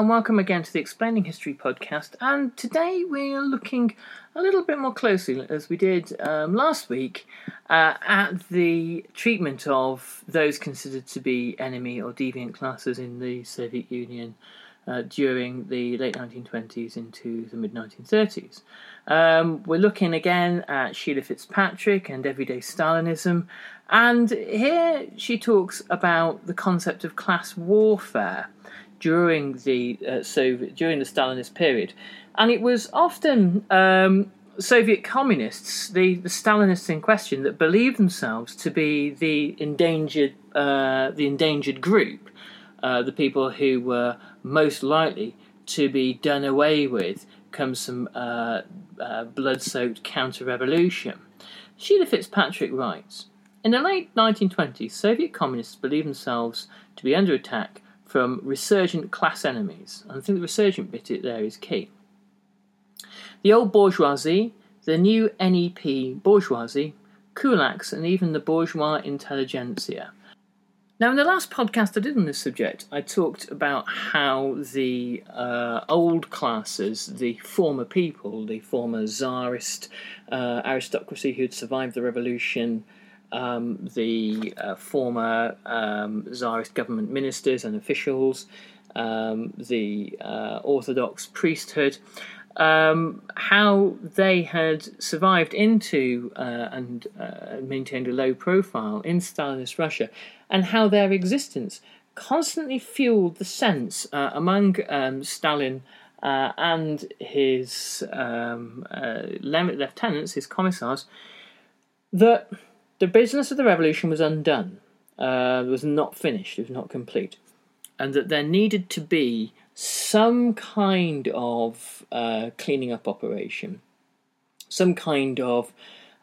And welcome again to the Explaining History podcast. And today we're looking a little bit more closely, as we did um, last week, uh, at the treatment of those considered to be enemy or deviant classes in the Soviet Union uh, during the late 1920s into the mid 1930s. Um, we're looking again at Sheila Fitzpatrick and everyday Stalinism, and here she talks about the concept of class warfare during the uh, Soviet during the Stalinist period, and it was often um, Soviet communists, the, the Stalinists in question, that believed themselves to be the endangered uh, the endangered group, uh, the people who were most likely to be done away with come some uh, uh, blood-soaked counter-revolution. Sheila Fitzpatrick writes. In the late 1920s, Soviet communists believed themselves to be under attack from resurgent class enemies. And I think the resurgent bit there is key. The old bourgeoisie, the new NEP bourgeoisie, kulaks, and even the bourgeois intelligentsia. Now, in the last podcast I did on this subject, I talked about how the uh, old classes, the former people, the former czarist uh, aristocracy who had survived the revolution, um, the uh, former um, Tsarist government ministers and officials, um, the uh, Orthodox priesthood, um, how they had survived into uh, and uh, maintained a low profile in Stalinist Russia, and how their existence constantly fueled the sense uh, among um, Stalin. Uh, and his um, lieutenants, his commissars, that the business of the revolution was undone, uh, was not finished, it was not complete, and that there needed to be some kind of uh, cleaning up operation, some kind of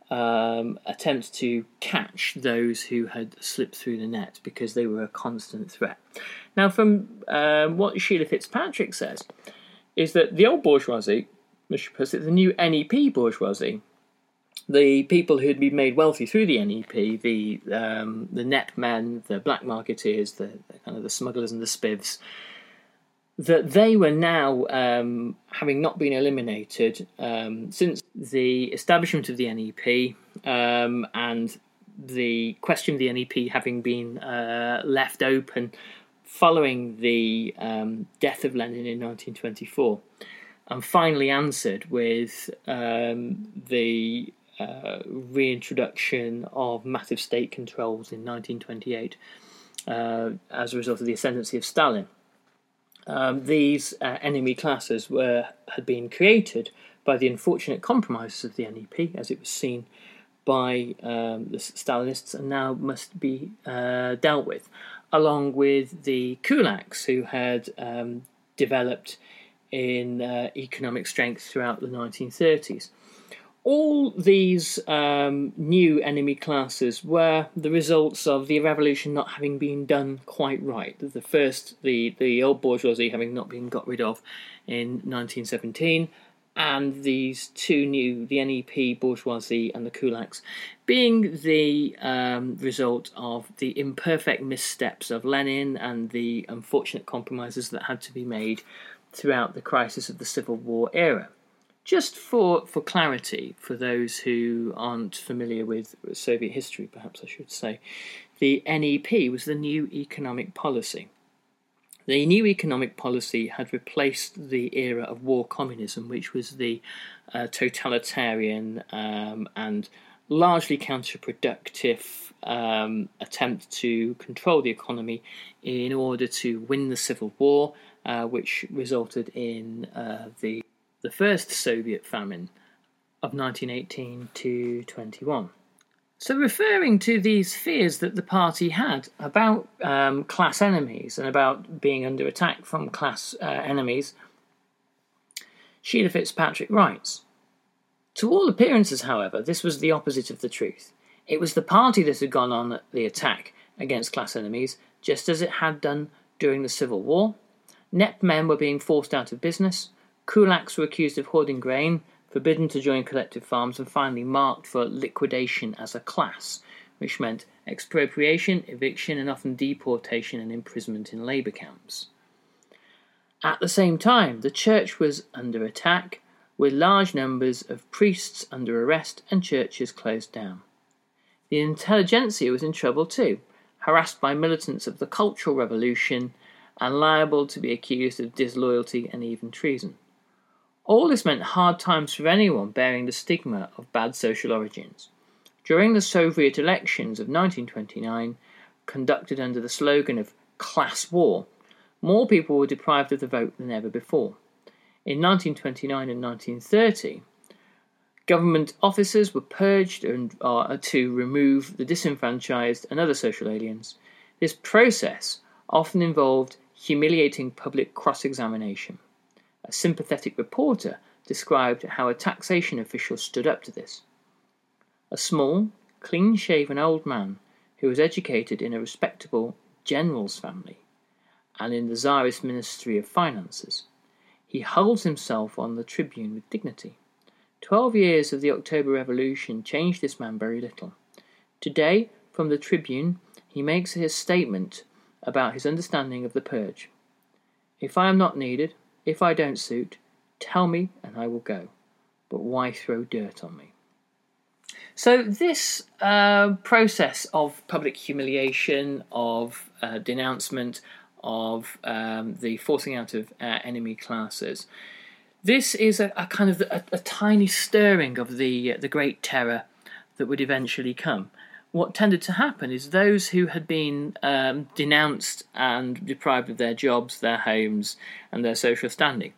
um, attempt to catch those who had slipped through the net because they were a constant threat. Now, from um, what Sheila Fitzpatrick says, is that the old bourgeoisie, she puts it, the new NEP bourgeoisie, the people who'd been made wealthy through the NEP, the um, the Nepmen, the black marketeers, the, the, kind of the smugglers and the spivs, that they were now um, having not been eliminated um, since the establishment of the NEP um, and the question of the NEP having been uh, left open following the um, death of Lenin in 1924 and finally answered with um, the uh, reintroduction of massive state controls in 1928 uh, as a result of the ascendancy of Stalin. Um, these uh, enemy classes were had been created by the unfortunate compromises of the NEP, as it was seen by um, the Stalinists, and now must be uh, dealt with, along with the kulaks, who had um, developed in uh, economic strength throughout the 1930s all these um, new enemy classes were the results of the revolution not having been done quite right. The first, the, the old bourgeoisie having not been got rid of in 1917, and these two new, the NEP bourgeoisie and the kulaks, being the um, result of the imperfect missteps of Lenin and the unfortunate compromises that had to be made throughout the crisis of the Civil War era. Just for, for clarity, for those who aren't familiar with Soviet history, perhaps I should say, the NEP was the new economic policy. The new economic policy had replaced the era of war communism, which was the uh, totalitarian um, and largely counterproductive um, attempt to control the economy in order to win the Civil War, uh, which resulted in uh, the the first Soviet famine of 1918 to 21. So, referring to these fears that the party had about um, class enemies and about being under attack from class uh, enemies, Sheila Fitzpatrick writes To all appearances, however, this was the opposite of the truth. It was the party that had gone on the attack against class enemies, just as it had done during the Civil War. Nepmen were being forced out of business, kulaks were accused of hoarding grain, forbidden to join collective farms, and finally marked for liquidation as a class, which meant expropriation, eviction, and often deportation and imprisonment in labour camps. At the same time, the church was under attack, with large numbers of priests under arrest and churches closed down. The intelligentsia was in trouble too, harassed by militants of the Cultural Revolution and liable to be accused of disloyalty and even treason. All this meant hard times for anyone bearing the stigma of bad social origins. During the Soviet elections of 1929, conducted under the slogan of class war, more people were deprived of the vote than ever before. In 1929 and 1930, government officers were purged and, uh, to remove the disenfranchised and other social aliens. This process often involved humiliating public cross examination. A sympathetic reporter described how a taxation official stood up to this. A small, clean shaven old man who was educated in a respectable general's family and in the Tsarist Ministry of Finances. He holds himself on the tribune with dignity. Twelve years of the October Revolution changed this man very little. Today, from the tribune, he makes his statement about his understanding of the purge. If I am not needed, if I don't suit, tell me and I will go. But why throw dirt on me? So, this uh, process of public humiliation, of uh, denouncement, of um, the forcing out of uh, enemy classes, this is a, a kind of a, a, tiny stirring of the the Great Terror that would eventually come what tended to happen is those who had been um, denounced and deprived of their jobs, their homes, and their social standing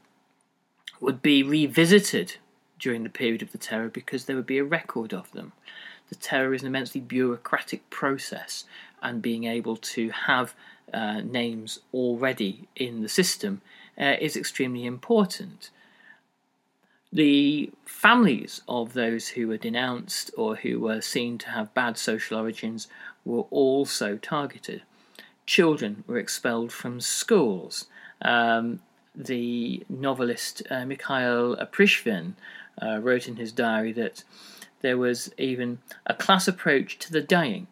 would be revisited during the period of the terror because there would be a record of them. The terror is an immensely bureaucratic process, and being able to have uh, names already in the system uh, is extremely important. The families of those who were denounced or who were seen to have bad social origins were also targeted. Children were expelled from schools. Um, the novelist uh, Mikhail Prishvin uh, wrote in his diary that there was even a class approach to the dying.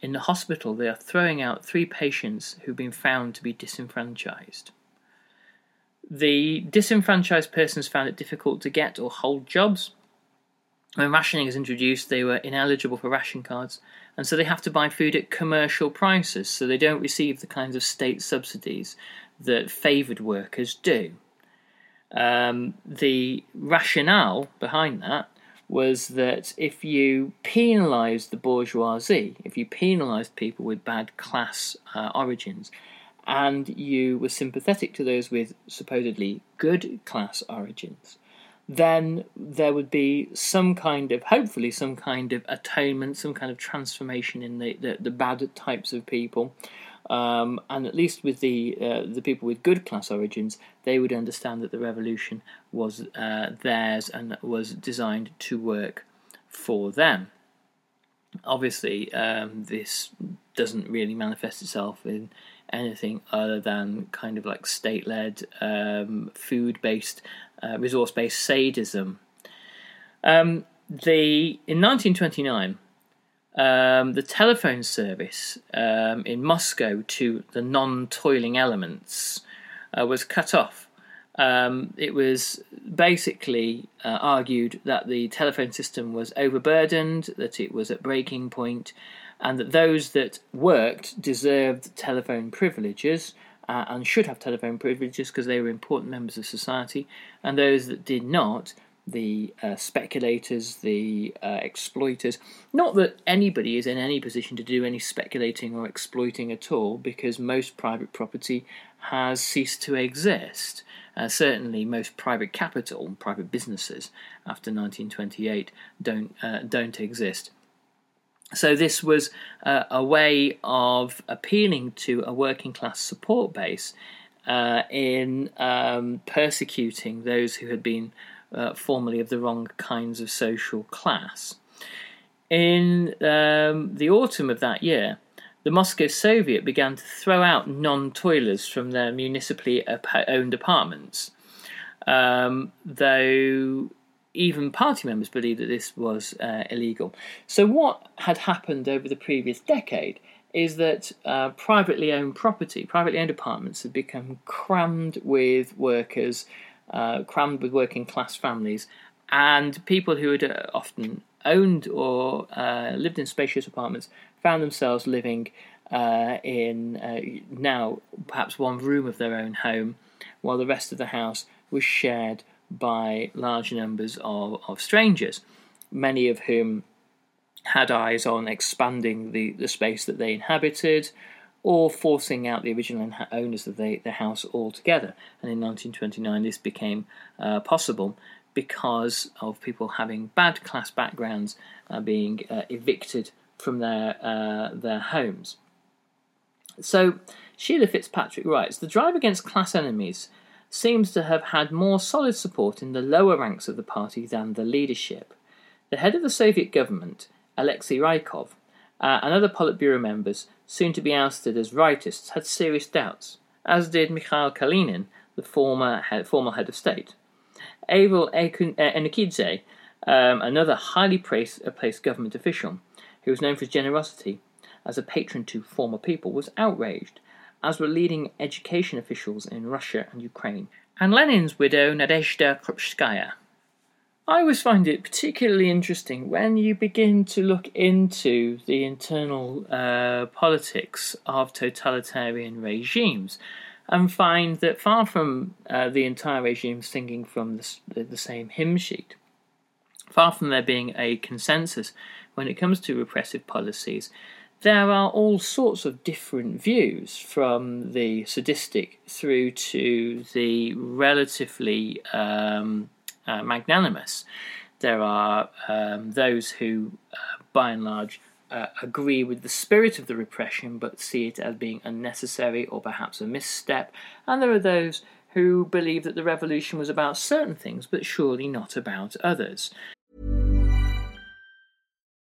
In the hospital, they are throwing out three patients who've been found to be disenfranchised. The disenfranchised persons found it difficult to get or hold jobs. When rationing is introduced, they were ineligible for ration cards, and so they have to buy food at commercial prices, so they don't receive the kinds of state subsidies that favoured workers do. Um, the rationale behind that was that if you penalised the bourgeoisie, if you penalised people with bad class uh, origins, and you were sympathetic to those with supposedly good class origins, then there would be some kind of, hopefully, some kind of atonement, some kind of transformation in the, the, the bad types of people. Um, and at least with the uh, the people with good class origins, they would understand that the revolution was uh, theirs and was designed to work for them. Obviously, um, this doesn't really manifest itself in anything other than kind of like state led, um, food based, uh, resource based sadism. Um, the in 1929, um, the telephone service um, in Moscow to the non toiling elements uh, was cut off. Um, it was basically uh, argued that the telephone system was overburdened, that it was at breaking point, and that those that worked deserved telephone privileges uh, and should have telephone privileges because they were important members of society, and those that did not the uh, speculators, the uh, exploiters. Not that anybody is in any position to do any speculating or exploiting at all, because most private property has ceased to exist. Uh, certainly, most private capital, private businesses after 1928 don't uh, don't exist. So this was uh, a way of appealing to a working class support base uh, in um, persecuting those who had been uh, formerly of the wrong kinds of social class. In um, the autumn of that year, the Moscow Soviet began to throw out non toilers from their municipally owned apartments, um, though even party members believed that this was uh, illegal. So, what had happened over the previous decade is that uh, privately owned property, privately owned apartments, had become crammed with workers, uh, crammed with working class families, and people who had uh, often owned or uh, lived in spacious apartments found themselves living uh, in uh, now perhaps one room of their own home, while the rest of the house was shared by large numbers of, of strangers, many of whom had eyes on expanding the, the space that they inhabited or forcing out the original owners of the, the house altogether. And in 1929, this became uh, possible because of people having bad class backgrounds uh, being uh, evicted from their, uh, their homes. So, Sheila Fitzpatrick writes The drive against class enemies seems to have had more solid support in the lower ranks of the party than the leadership. The head of the Soviet government Alexei Rykov, uh, and other Politburo members, soon to be ousted as rightists, had serious doubts, as did Mikhail Kalinin, the former head, former head of state. Avel Enukidze, um, another highly uh, placed government official, who was known for his generosity as a patron to former people, was outraged, as were leading education officials in Russia and Ukraine. And Lenin's widow, Nadezhda Krupskaya, I always find it particularly interesting when you begin to look into the internal uh, politics of totalitarian regimes and find that far from uh, the entire regime singing from the, the same hymn sheet, far from there being a consensus when it comes to repressive policies, there are all sorts of different views from the sadistic through to the relatively um, uh, magnanimous. There are um, those who, uh, by and large, uh, agree with the spirit of the repression but see it as being unnecessary or perhaps a misstep, and there are those who believe that the revolution was about certain things but surely not about others.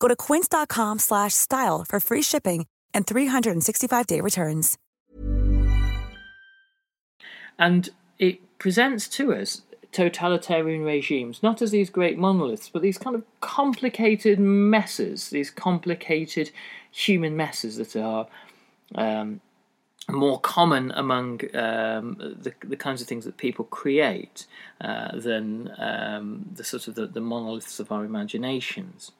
Go to quince.com/style for free shipping and 365-day returns. And it presents to us totalitarian regimes not as these great monoliths, but these kind of complicated messes, these complicated human messes that are um, more common among um, the, the kinds of things that people create uh, than um, the sort of the, the monoliths of our imaginations.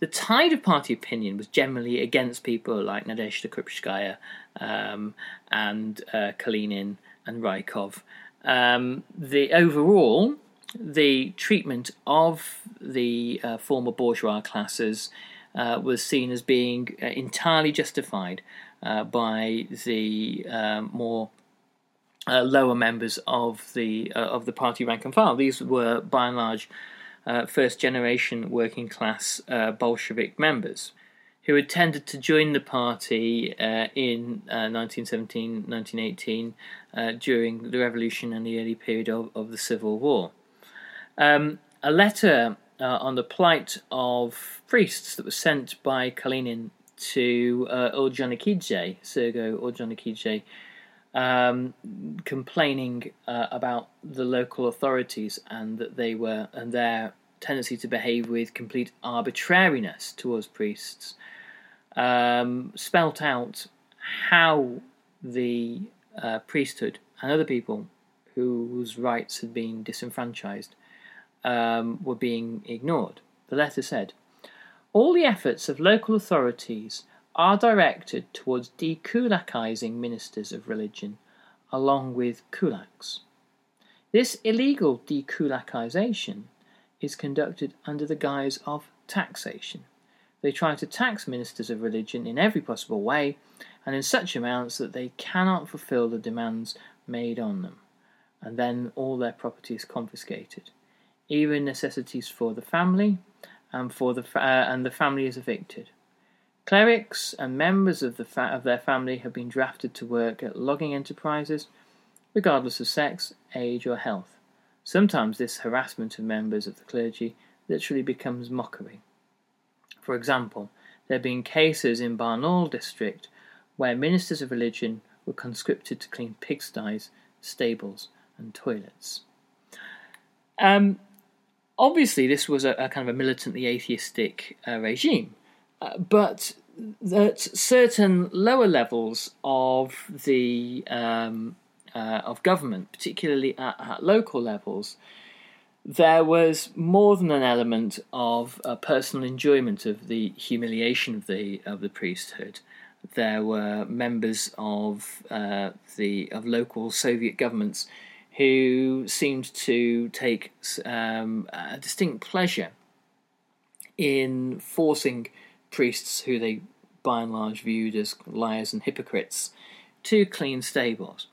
The tide of party opinion was generally against people like Nadezhda Krupskaya um, and uh, Kalinin and Rykov. Um, the overall, the treatment of the uh, former bourgeois classes uh, was seen as being uh, entirely justified uh, by the um, more uh, lower members of the of the party rank and file. These were, by and large, uh, first generation working class uh, Bolshevik members who had tended to join the party uh, in 1917 uh, 1918 uh, during the revolution and the early period of, of the Civil War. Um, a letter uh, on the plight of priests that was sent by Kalinin to uh, Ordzhonikidze, Sergo Ordzhonikidze, um, complaining uh, about the local authorities and that they were and their tendency to behave with complete arbitrariness towards priests, um, spelt out how the uh, priesthood and other people whose rights had been disenfranchised um, were being ignored. The letter said, All the efforts of local authorities are directed towards dekulakizing ministers of religion, along with kulaks. This illegal dekulakization is conducted under the guise of taxation. They try to tax ministers of religion in every possible way and in such amounts that they cannot fulfill the demands made on them, and then all their property is confiscated, even necessities for the family, and for the uh, and the family is evicted. Clerics and members of, the fa- of their family have been drafted to work at logging enterprises, regardless of sex, age, or health. Sometimes this harassment of members of the clergy literally becomes mockery. For example, there have been cases in Barnaul district where ministers of religion were conscripted to clean pigsties, stables, and toilets. Um, obviously, this was a, a, kind of a militantly atheistic uh, regime, uh, but that certain lower levels of the um, uh, of government, particularly at, at, local levels, there was more than an element of personal enjoyment of the humiliation of the of the priesthood. There were members of uh, the of local Soviet governments who seemed to take um, a distinct pleasure in forcing priests who they by and large viewed as liars and hypocrites to clean stables.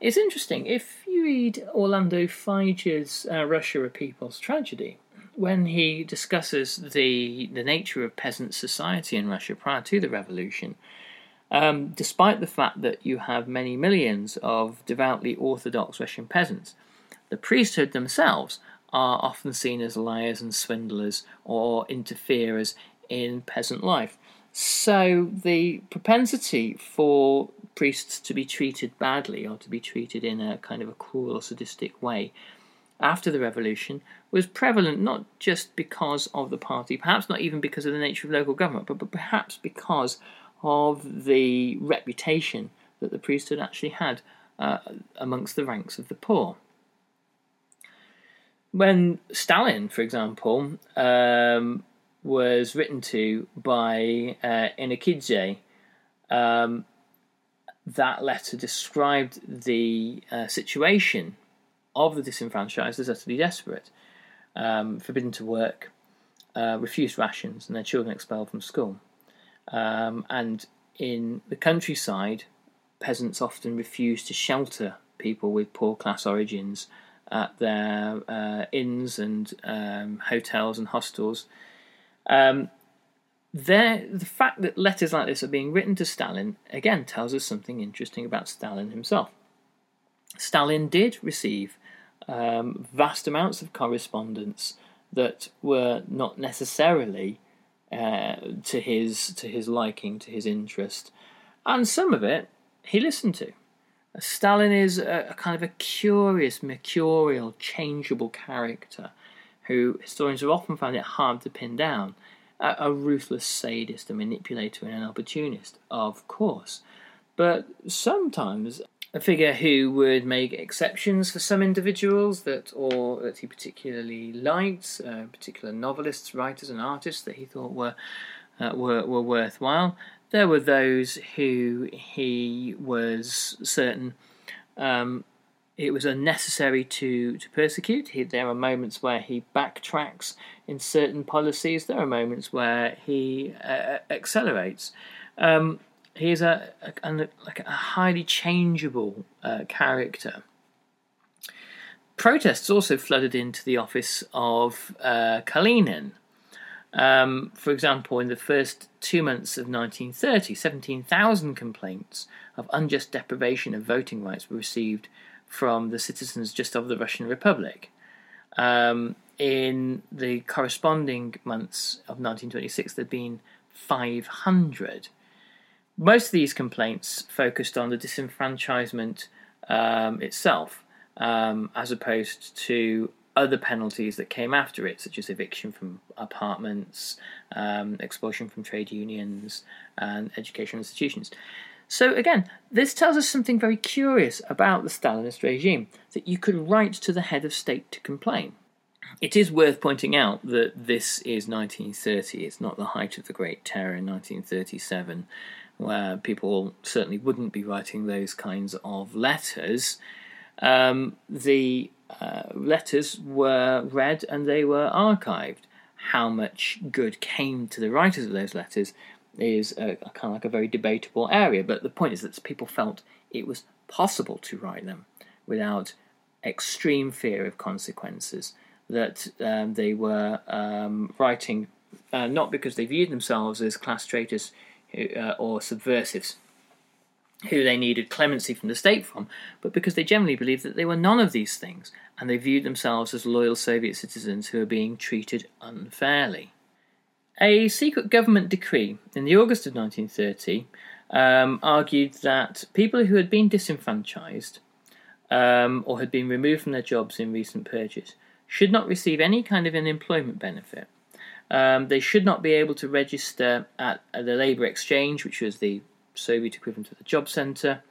It's interesting, if you read Orlando Figes' uh, Russia a People's Tragedy, when he discusses the, the nature of peasant society in Russia prior to the revolution, um, despite the fact that you have many millions of devoutly Orthodox Russian peasants, the priesthood themselves are often seen as liars and swindlers or interferers in peasant life. So the propensity for priests to be treated badly or to be treated in a kind of a cruel or sadistic way after the revolution was prevalent not just because of the party, perhaps not even because of the nature of local government, but, but perhaps because of the reputation that the priesthood actually had uh, amongst the ranks of the poor. When Stalin, for example, um, was written to by uh, Enukidze. Um, that letter described the uh, situation of the disenfranchised as utterly desperate, um, forbidden to work, uh, refused rations, and their children expelled from school. Um, and in the countryside, peasants often refused to shelter people with poor class origins at their uh, inns and um, hotels and hostels um, there, the fact that letters like this are being written to Stalin again tells us something interesting about Stalin himself. Stalin did receive um, vast amounts of correspondence that were not necessarily uh, to his to his liking, to his interest, and some of it he listened to. Stalin is a, a kind of a curious, mercurial, changeable character who historians have often found it hard to pin down. A, ruthless sadist, a manipulator, and an opportunist, of course. But sometimes a figure who would make exceptions for some individuals that or that he particularly liked, uh, particular novelists, writers, and artists that he thought were uh, were were worthwhile. There were those who he was certain um, it was unnecessary to, to persecute. He, there are moments where he backtracks in certain policies. There are moments where he uh, accelerates. Um, he is a, a, a, like a highly changeable uh, character. protests also flooded into the office of uh, Kalinin. Um, for example, in the first two months of 1930, 17,000 complaints of unjust deprivation of voting rights were received from the citizens just of the Russian Republic. Um, in the corresponding months of 1926, there'd been 500. Most of these complaints focused on the disenfranchisement um, itself, um, as opposed to other penalties that came after it, such as eviction from apartments, um, expulsion from trade unions, and educational institutions. So, again, this tells us something very curious about the Stalinist regime that you could write to the head of state to complain. It is worth pointing out that this is 1930, it's not the height of the Great Terror in 1937, where people certainly wouldn't be writing those kinds of letters. Um, the uh, letters were read and they were archived. How much good came to the writers of those letters is a, a kind of like a very debatable area, but the point is that people felt it was possible to write them without extreme fear of consequences, that um, they were um, writing uh, not because they viewed themselves as class traitors uh, or subversives who they needed clemency from the state from, but because they generally believed that they were none of these things, and they viewed themselves as loyal Soviet citizens who were being treated unfairly. A secret government decree in the August of 1930 um, argued that people who had been disenfranchised um, or had been removed from their jobs in recent purges should not receive any kind of an employment benefit. Um, they should not be able to register at, at the labour exchange, which was the Soviet equivalent of the job centre,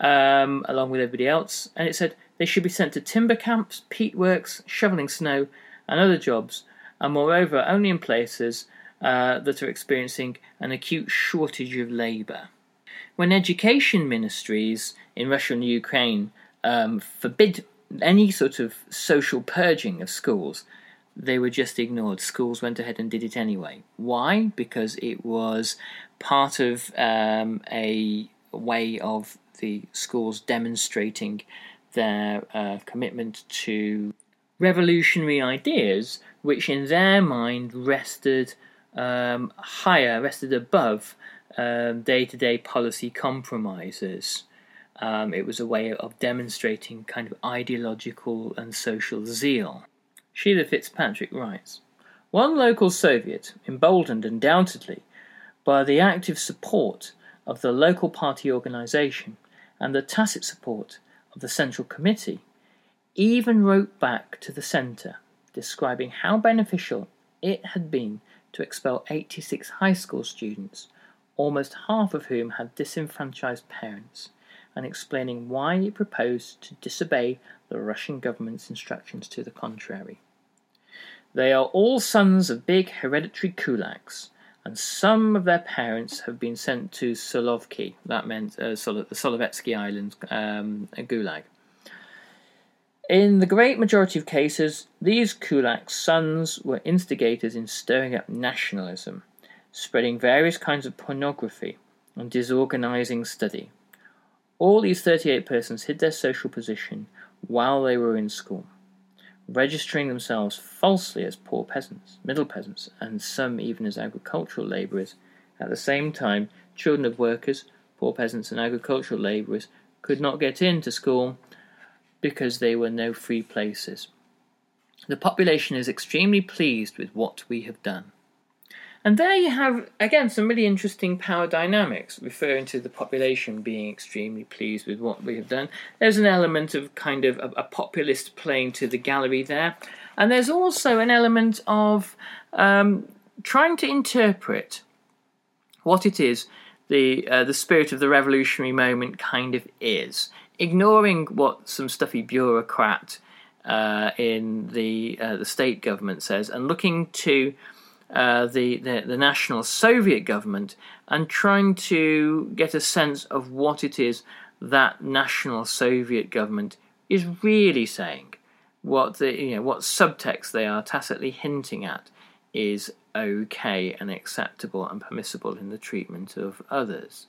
um, along with everybody else. And it said they should be sent to timber camps, peat works, shoveling snow, and other jobs, and moreover, only in places uh, that are experiencing an acute shortage of labour. When education ministries in Russia and Ukraine um, forbid any sort of social purging of schools, they were just ignored. Schools went ahead and did it anyway. Why? Because it was part of um, a way of the schools demonstrating their uh, commitment to revolutionary ideas, which in their mind rested um, higher, rested above day to day policy compromises. Um, it was a way of demonstrating kind of ideological and social zeal. Sheila Fitzpatrick writes One local Soviet, emboldened undoubtedly by the active support of the local party organization and the tacit support of the Central Committee, even wrote back to the centre describing how beneficial it had been to expel 86 high school students, almost half of whom had disenfranchised parents, and explaining why it proposed to disobey the Russian government's instructions to the contrary. They are all sons of big hereditary kulaks, and some of their parents have been sent to Solovki, that meant uh, Sol- the Solovetsky Islands um, gulag. In the great majority of cases, these kulaks' sons were instigators in stirring up nationalism, spreading various kinds of pornography, and disorganizing study. All these 38 persons hid their social position while they were in school, registering themselves falsely as poor peasants, middle peasants, and some even as agricultural labourers. At the same time, children of workers, poor peasants, and agricultural labourers could not get into school because they were no free places. The population is extremely pleased with what we have done. And there you have, again, some really interesting power dynamics, referring to the population being extremely pleased with what we have done. There's an element of kind of a, a populist playing to the gallery there. And there's also an element of um, trying to interpret what it is the, uh, the spirit of the revolutionary moment kind of is ignoring what some stuffy bureaucrat uh, in the uh, the state government says, and looking to uh, the, the, the national Soviet government and trying to get a sense of what it is that national Soviet government is really saying, what the you know what subtext they are tacitly hinting at is okay and acceptable and permissible in the treatment of others.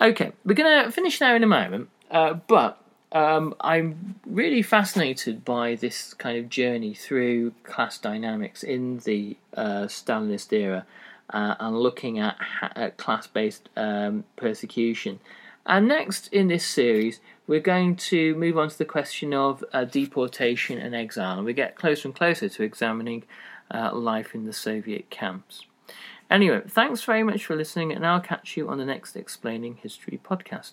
Okay, we're going to finish now in a moment, uh, but um, I'm really fascinated by this kind of journey through class dynamics in the uh, Stalinist era uh, and looking at, at class based um, persecution. And next in this series, we're going to move on to the question of uh, deportation and exile, and we get closer and closer to examining uh, life in the Soviet camps. Anyway, thanks very much for listening, and I'll catch you on the next Explaining History podcast.